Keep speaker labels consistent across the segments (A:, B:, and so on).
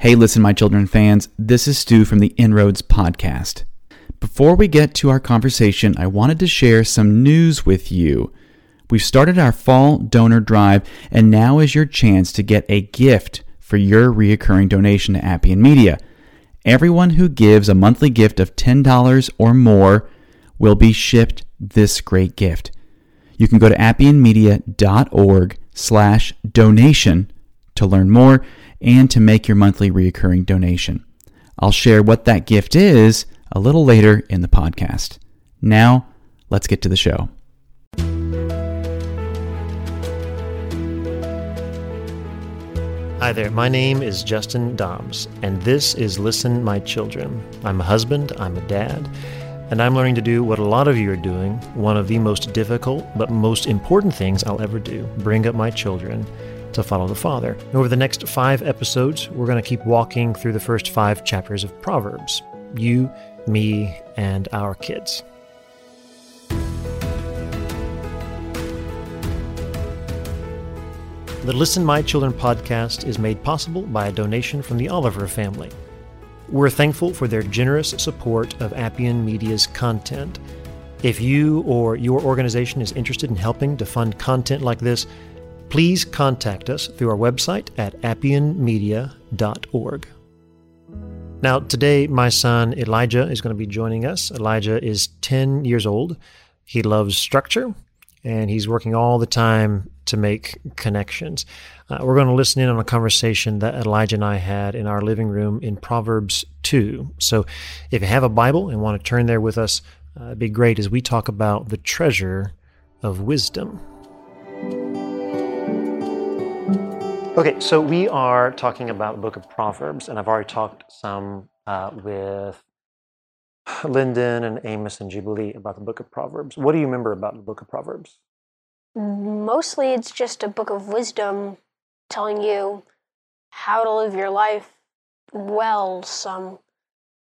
A: Hey, listen, my children fans, this is Stu from the Inroads Podcast. Before we get to our conversation, I wanted to share some news with you. We've started our fall donor drive, and now is your chance to get a gift for your reoccurring donation to Appian Media. Everyone who gives a monthly gift of $10 or more will be shipped this great gift. You can go to appianmedia.org slash donation to learn more and to make your monthly recurring donation. I'll share what that gift is a little later in the podcast. Now, let's get to the show.
B: Hi there, my name is Justin Dobbs, and this is Listen My Children. I'm a husband, I'm a dad, and I'm learning to do what a lot of you are doing one of the most difficult but most important things I'll ever do bring up my children to follow the Father. Over the next five episodes, we're going to keep walking through the first five chapters of Proverbs you, me, and our kids. The Listen My Children podcast is made possible by a donation from the Oliver family. We're thankful for their generous support of Appian Media's content. If you or your organization is interested in helping to fund content like this, please contact us through our website at appianmedia.org. Now, today, my son Elijah is going to be joining us. Elijah is 10 years old. He loves structure and he's working all the time to make connections. Uh, we're going to listen in on a conversation that Elijah and I had in our living room in Proverbs 2. So, if you have a Bible and want to turn there with us, uh, it'd be great as we talk about the treasure of wisdom. Okay, so we are talking about the book of Proverbs, and I've already talked some uh, with Lyndon and Amos and Jubilee about the book of Proverbs. What do you remember about the book of Proverbs?
C: Mostly, it's just a book of wisdom telling you how to live your life well, some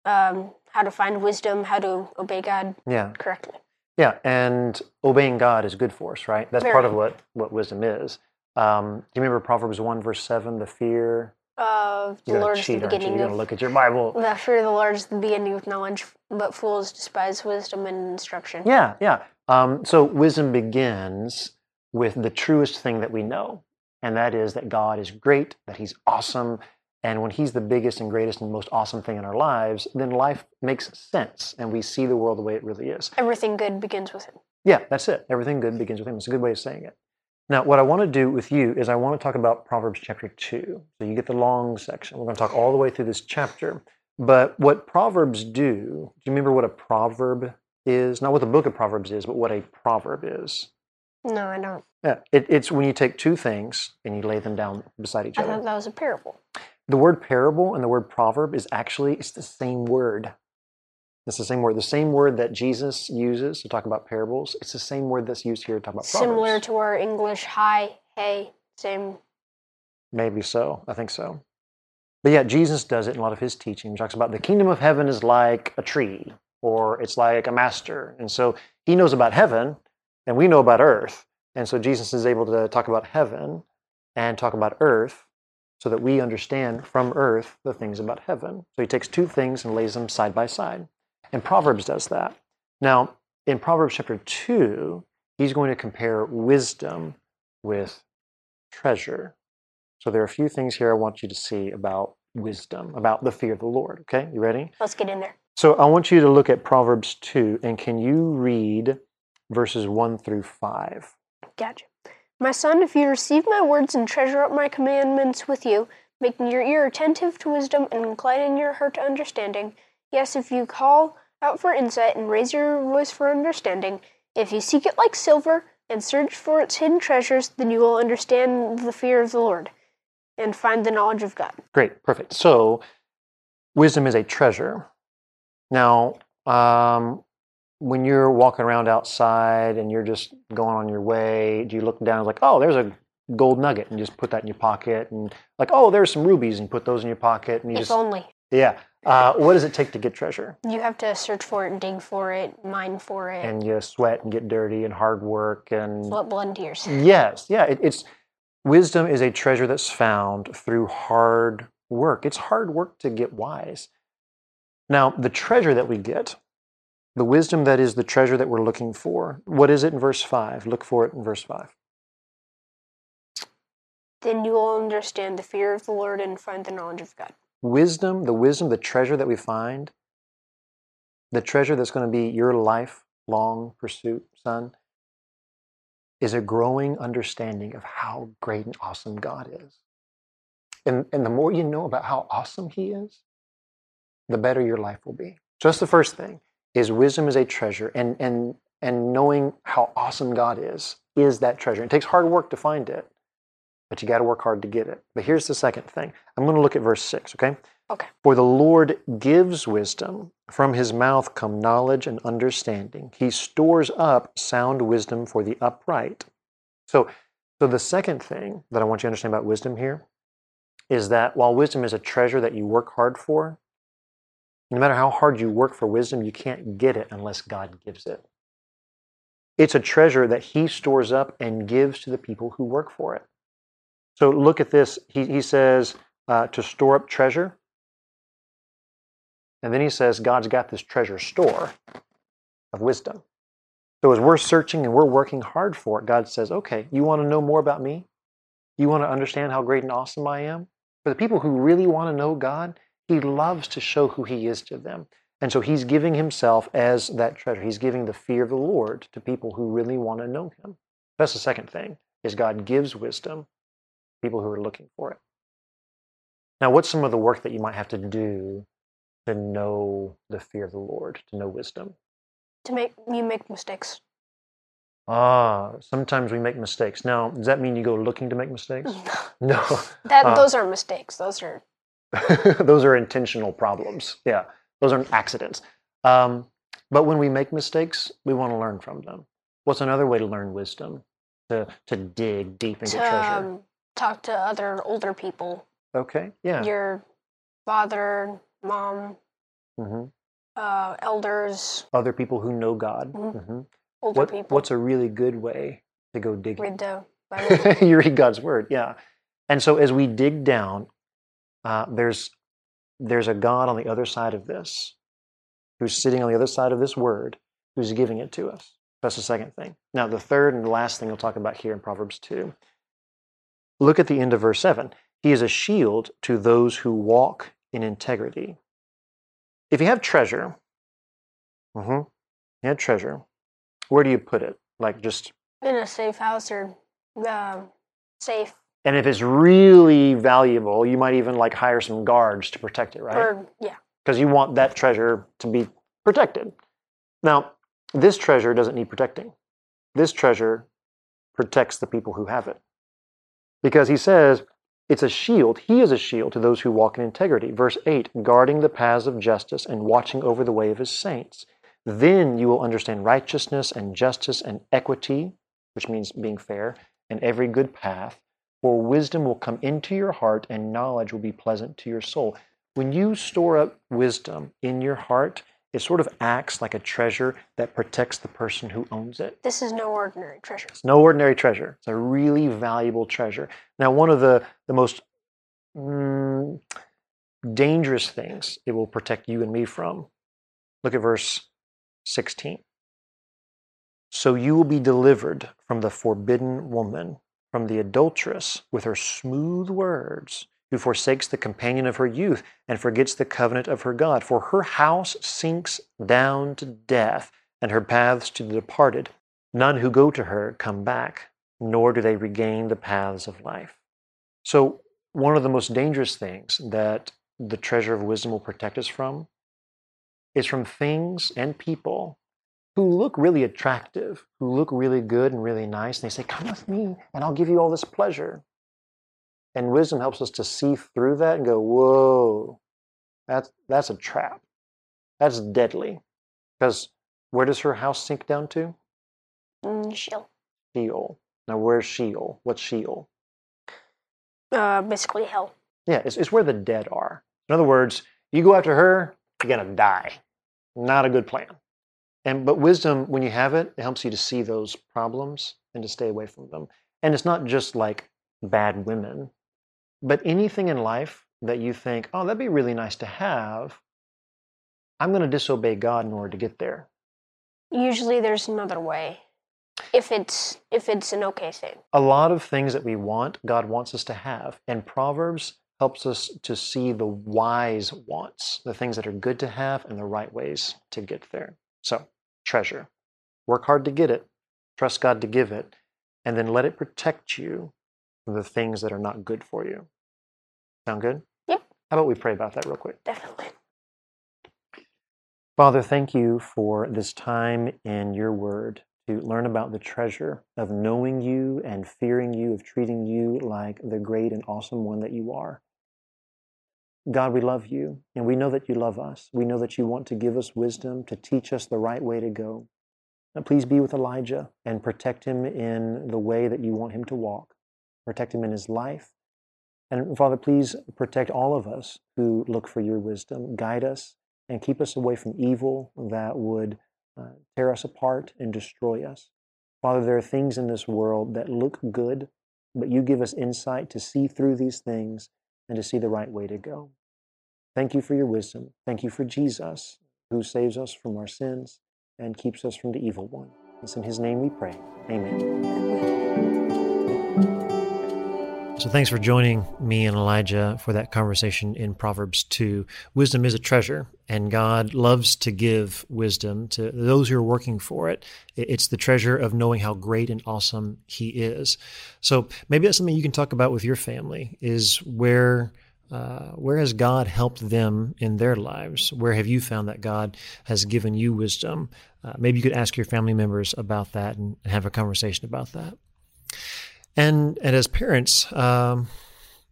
C: um, how to find wisdom, how to obey God
B: Yeah,
C: correctly.
B: yeah, and obeying God is good for us, right? That's part of what what wisdom is. Um, do you remember Proverbs one verse seven? The fear.
C: of the Lord is the
B: aren't you?
C: beginning
B: You're gonna look at your Bible.
C: the fear of the Lord is the beginning of knowledge, but fools despise wisdom and instruction.
B: Yeah, yeah. Um, so wisdom begins with the truest thing that we know, and that is that God is great, that He's awesome, and when He's the biggest and greatest and most awesome thing in our lives, then life makes sense, and we see the world the way it really is.
C: Everything good begins with Him.
B: Yeah, that's it. Everything good begins with Him. It's a good way of saying it. Now, what I want to do with you is I want to talk about Proverbs chapter 2. So you get the long section. We're going to talk all the way through this chapter. But what Proverbs do, do you remember what a proverb is? Not what the book of Proverbs is, but what a proverb is.
C: No, I don't.
B: Yeah, it, it's when you take two things and you lay them down beside each
C: I
B: other.
C: I thought that was a parable.
B: The word parable and the word proverb is actually it's the same word. It's the same word. The same word that Jesus uses to talk about parables. It's the same word that's used here to talk about
C: Similar
B: proverbs.
C: to our English hi, hey, same.
B: Maybe so. I think so. But yeah, Jesus does it in a lot of his teaching. He talks about the kingdom of heaven is like a tree, or it's like a master. And so he knows about heaven, and we know about earth. And so Jesus is able to talk about heaven and talk about earth so that we understand from earth the things about heaven. So he takes two things and lays them side by side. And Proverbs does that. Now, in Proverbs chapter 2, he's going to compare wisdom with treasure. So there are a few things here I want you to see about wisdom, about the fear of the Lord. Okay, you ready?
C: Let's get in there.
B: So I want you to look at Proverbs 2, and can you read verses 1 through 5?
C: Gotcha. My son, if you receive my words and treasure up my commandments with you, making your ear attentive to wisdom and inclining your heart to understanding, yes, if you call out for insight and raise your voice for understanding, if you seek it like silver and search for its hidden treasures, then you will understand the fear of the Lord and find the knowledge of God.
B: Great, perfect. So wisdom is a treasure. Now, um, when you're walking around outside and you're just going on your way, do you look down and like, oh, there's a gold nugget, and just put that in your pocket, and like, oh, there's some rubies, and you put those in your pocket, and you
C: If
B: just
C: only.
B: Yeah. Uh, what does it take to get treasure?
C: You have to search for it, and dig for it, mine for it,
B: And you sweat and get dirty and hard work and
C: sweat, blood, and tears.
B: Yes, yeah. It, it's wisdom is a treasure that's found through hard work. It's hard work to get wise. Now, the treasure that we get, the wisdom that is the treasure that we're looking for, what is it in verse 5? Look for it in verse 5.
C: Then you will understand the fear of the Lord and find the knowledge of God.
B: Wisdom, the wisdom, the treasure that we find, the treasure that's going to be your lifelong pursuit, son, is a growing understanding of how great and awesome God is. And, and the more you know about how awesome He is, the better your life will be. So that's the first thing is wisdom is a treasure and, and, and knowing how awesome God is is that treasure. It takes hard work to find it, but you got to work hard to get it. But here's the second thing. I'm going to look at verse 6, okay?
C: Okay.
B: For the Lord gives wisdom. From his mouth come knowledge and understanding. He stores up sound wisdom for the upright. So, so the second thing that I want you to understand about wisdom here is that while wisdom is a treasure that you work hard for, no matter how hard you work for wisdom, you can't get it unless God gives it. It's a treasure that He stores up and gives to the people who work for it. So look at this. He, he says uh, to store up treasure. And then he says God's got this treasure store of wisdom. So as we're searching and we're working hard for it, God says, okay, you want to know more about me? You want to understand how great and awesome I am? For the people who really want to know God, He loves to show who He is to them. And so He's giving Himself as that treasure. He's giving the fear of the Lord to people who really want to know Him. That's the second thing, is God gives wisdom people who are looking for it. Now, what's some of the work that you might have to do to know the fear of the Lord, to know wisdom?
C: To make you make mistakes.
B: Ah, sometimes we make mistakes. Now, does that mean you go looking to make mistakes? No.
C: that
B: Uh,
C: those are mistakes. Those are
B: those are intentional problems. Yeah, those are accidents. Um, but when we make mistakes, we want to learn from them. What's another way to learn wisdom? To to dig deep into
C: to
B: treasure.
C: um, talk to other older people.
B: Okay. Yeah.
C: Your father, mom,
B: hmm
C: uh, elders,
B: Other people who know God.
C: Mhm.
B: hmm
C: older
B: What,
C: people.
B: what's a really good way to go digging?
C: read the Bible.
B: you read God's word, yeah. And so as we dig down, uh, there's there's a God on the other side of this, who's sitting on the other side of this word, who's giving it to us. That's the second thing. Now, the third and last thing we'll talk about here in Proverbs two. Look at the end of verse seven. He is a shield to those who walk in integrity. If you have treasure, mm-hmm, you have treasure. Where do you put it? Like just
C: in a safe house or um, safe
B: And if it's really valuable, you might even like hire some guards to protect it, right?
C: or yeah.
B: Because you want that treasure to be protected. Now, this treasure doesn't need protecting. This treasure protects the people who have it. Because he says it's a shield. He is a shield to those who walk in integrity. Verse 8 guarding the paths of justice and watching over the way of his saints. Then you will understand righteousness and justice and equity, which means being fair, and every good path. For wisdom will come into your heart and knowledge will be pleasant to your soul. When you store up wisdom in your heart, it sort of acts like a treasure that protects the person who owns it.
C: This is no ordinary treasure.
B: It's no ordinary treasure. It's a really valuable treasure. Now, one of the, the most mm, dangerous things it will protect you and me from. Look at verse 16. So you will be delivered from the forbidden woman, from the adulteress with her smooth words, who forsakes the companion of her youth and forgets the covenant of her God. For her house sinks down to death, and her paths to the departed. None who go to her come back, nor do they regain the paths of life. So, one of the most dangerous things that the treasure of wisdom will protect us from is from things and people who look really attractive, who look really good and really nice, and they say, Come with me, and I'll give you all this pleasure. And wisdom helps us to see through that and go, Whoa, that's, that's a trap. That's deadly. Because where does her house sink down to?
C: Mm, Sheol.
B: Sheol. Now, where's Sheol? What's Sheol?
C: Uh, basically hell.
B: Yeah, it's, it's where the dead are. In other words, you go after her, you're gonna die. Not a good plan. And but wisdom, when you have it, it helps you to see those problems and to stay away from them. And it's not just like bad women, but anything in life
D: that you think, oh, that'd be really nice to have, I'm going to disobey God in order to get there.
C: Usually there's another way. If it's if it's an okay thing.
D: A lot of things that we want, God wants us to have. And Proverbs helps us to see the wise wants, the things that are good to have and the right ways to get there. So, treasure. Work hard to get it. Trust God to give it. And then let it protect you from the things that are not good for you. Sound good?
C: Yep.
D: How about we pray about that real quick?
C: Definitely.
D: Father, thank you for this time in your word to learn about the treasure of knowing you and fearing you, of treating you like the great and awesome one that you are. God, we love you, and we know that you love us. We know that you want to give us wisdom to teach us the right way to go. Now, please be with Elijah and protect him in the way that you want him to walk. Protect him in his life. And Father, please protect all of us who look for your wisdom. Guide us and keep us away from evil that would uh, tear us apart and destroy us. Father, there are things in this world that look good, but you give us insight to see through these things and to see the right way to go. Thank you for your wisdom. Thank you for Jesus, who saves us from our sins and keeps us from the evil one. It's in his name we pray. Amen.
B: So thanks for joining me and Elijah for that conversation in Proverbs 2. Wisdom is a treasure, and God loves to give wisdom to those who are working for it. It's the treasure of knowing how great and awesome He is. So maybe that's something you can talk about with your family is where uh, where has God helped them in their lives? Where have you found that God has given you wisdom? Uh, maybe you could ask your family members about that and have a conversation about that. And and as parents, um,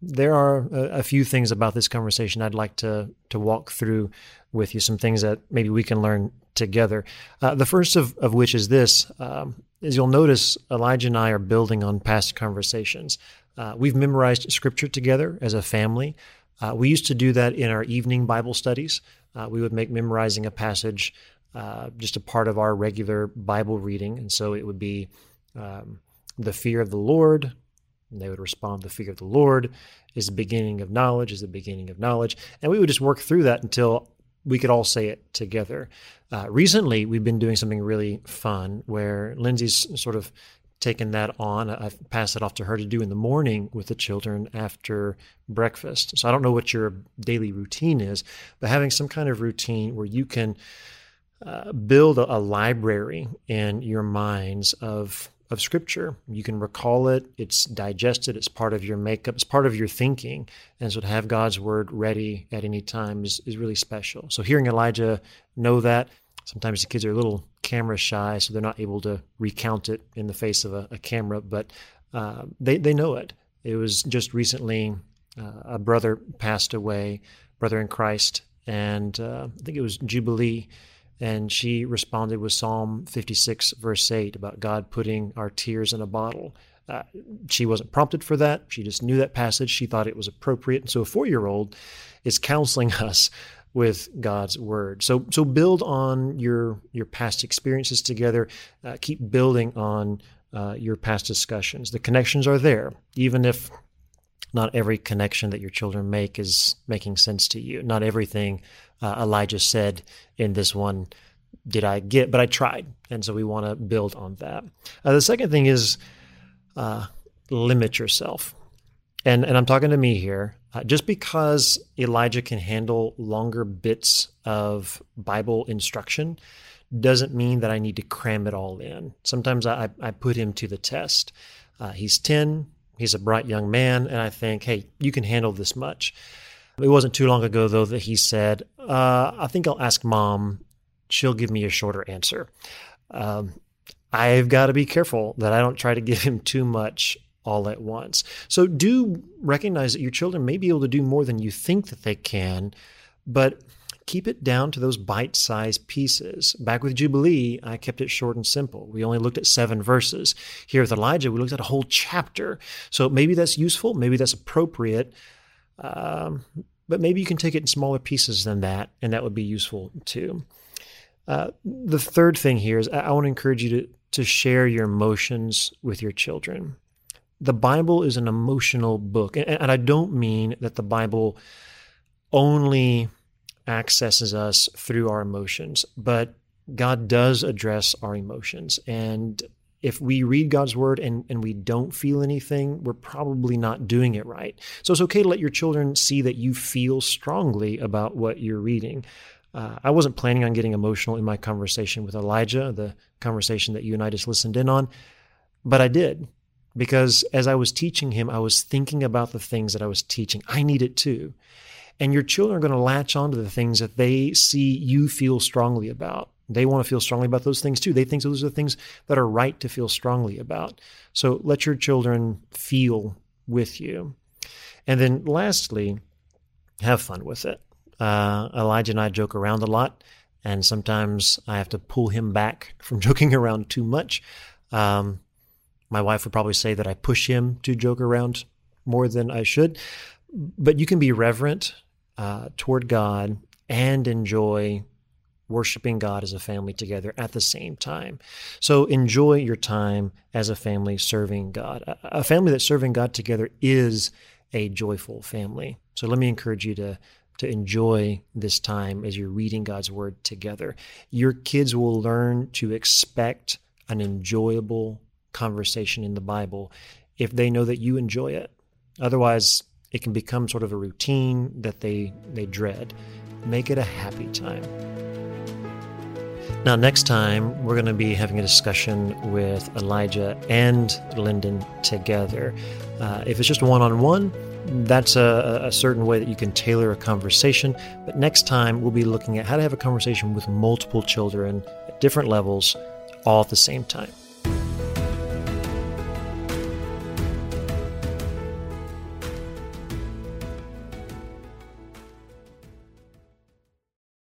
B: there are a, a, few things about this conversation I'd like to to walk through with you. Some things that maybe we can learn together. Uh, the first of, of which is this: um, is you'll notice Elijah and I are building on past conversations. Uh, we've memorized scripture together as a family. Uh, we used to do that in our evening Bible studies. Uh, we would make memorizing a passage uh, just a part of our regular Bible reading, and so it would be. Um, the fear of the Lord. And they would respond, the fear of the Lord is the beginning of knowledge, is the beginning of knowledge. And we would just work through that until we could all say it together. Uh, recently, we've been doing something really fun where Lindsay's sort of taken that on. I've passed it off to her to do in the morning with the children after breakfast. So I don't know what your daily routine is, but having some kind of routine where you can uh, build a, a library in your minds of of Scripture. You can recall it, it's digested, it's part of your makeup, it's part of your thinking. And so to have God's Word ready at any time is, is really special. So hearing Elijah know that, sometimes the kids are a little camera shy, so they're not able to recount it in the face of a, a camera, but uh, they, they know it. It was just recently uh, a brother passed away, brother in Christ, and uh, I think it was Jubilee and she responded with Psalm 56, verse 8, about God putting our tears in a bottle. Uh, she wasn't prompted for that. She just knew that passage. She thought it was appropriate. And so a four year old is counseling us with God's word. So so build on your your past experiences together. Uh, keep building on uh, your past discussions. The connections are there, even if not every connection that your children make is making sense to you. Not everything uh, Elijah said in this one did I get, but I tried. And so we want to build on that. Uh, the second thing is uh, limit yourself. And, and I'm talking to me here. Uh, just because Elijah can handle longer bits of Bible instruction doesn't mean that I need to cram it all in. Sometimes I, I put him to the test. Uh, he's 10, he's a bright young man, and I think, hey, you can handle this much. It wasn't too long ago, though, that he said, uh, I think I'll ask mom. She'll give me a shorter answer. Um, I've got to be careful that I don't try to give him too much all at once. So do recognize that your children may be able to do more than you think that they can, but keep it down to those bite sized pieces. Back with Jubilee, I kept it short and simple. We only looked at seven verses. Here with Elijah, we looked at a whole chapter. So maybe that's useful, maybe that's appropriate. Um, but maybe you can take it in smaller pieces than that, and that would be useful too. Uh, the third thing here is I want to encourage you to, to share your emotions with your children. the Bible is an emotional book. And, and I don't mean that the Bible only accesses us through our emotions, but God does address our emotions. And if we read God's word and, and we don't feel anything, we're probably not doing it right. So it's okay to let your children see that you feel strongly about what you're reading. Uh, I wasn't planning on getting emotional in my conversation with Elijah, the conversation that you and I just listened in on, but I did because as I was teaching him, I was thinking about the things that I was teaching. I need it too. And your children are going to latch onto the things that they see you feel strongly about. They want to feel strongly about those things too. They think those are the things that are right to feel strongly about. So let your children feel with you. And then lastly, have fun with it. Uh, Elijah and I joke around a lot, and sometimes I have to pull him back from joking around too much. Um, my wife would probably say that I push him to joke around more than I should. But you can be reverent uh, toward God and enjoy worshiping God as a family together at the same time. So enjoy your time as a family serving God. A family that's serving God together is a joyful family. So let me encourage you to to enjoy this time as you're reading God's word together. Your kids will learn to expect an enjoyable conversation in the Bible if they know that you enjoy it. Otherwise, it can become sort of a routine that they they dread. Make it a happy time. Now, next time, we're going to be having a discussion with Elijah and Lyndon together. Uh, if it's just one on one, that's a, a, certain way that you can tailor a conversation. But next time, we'll be looking at how to have a conversation with multiple children at different levels all at the same time.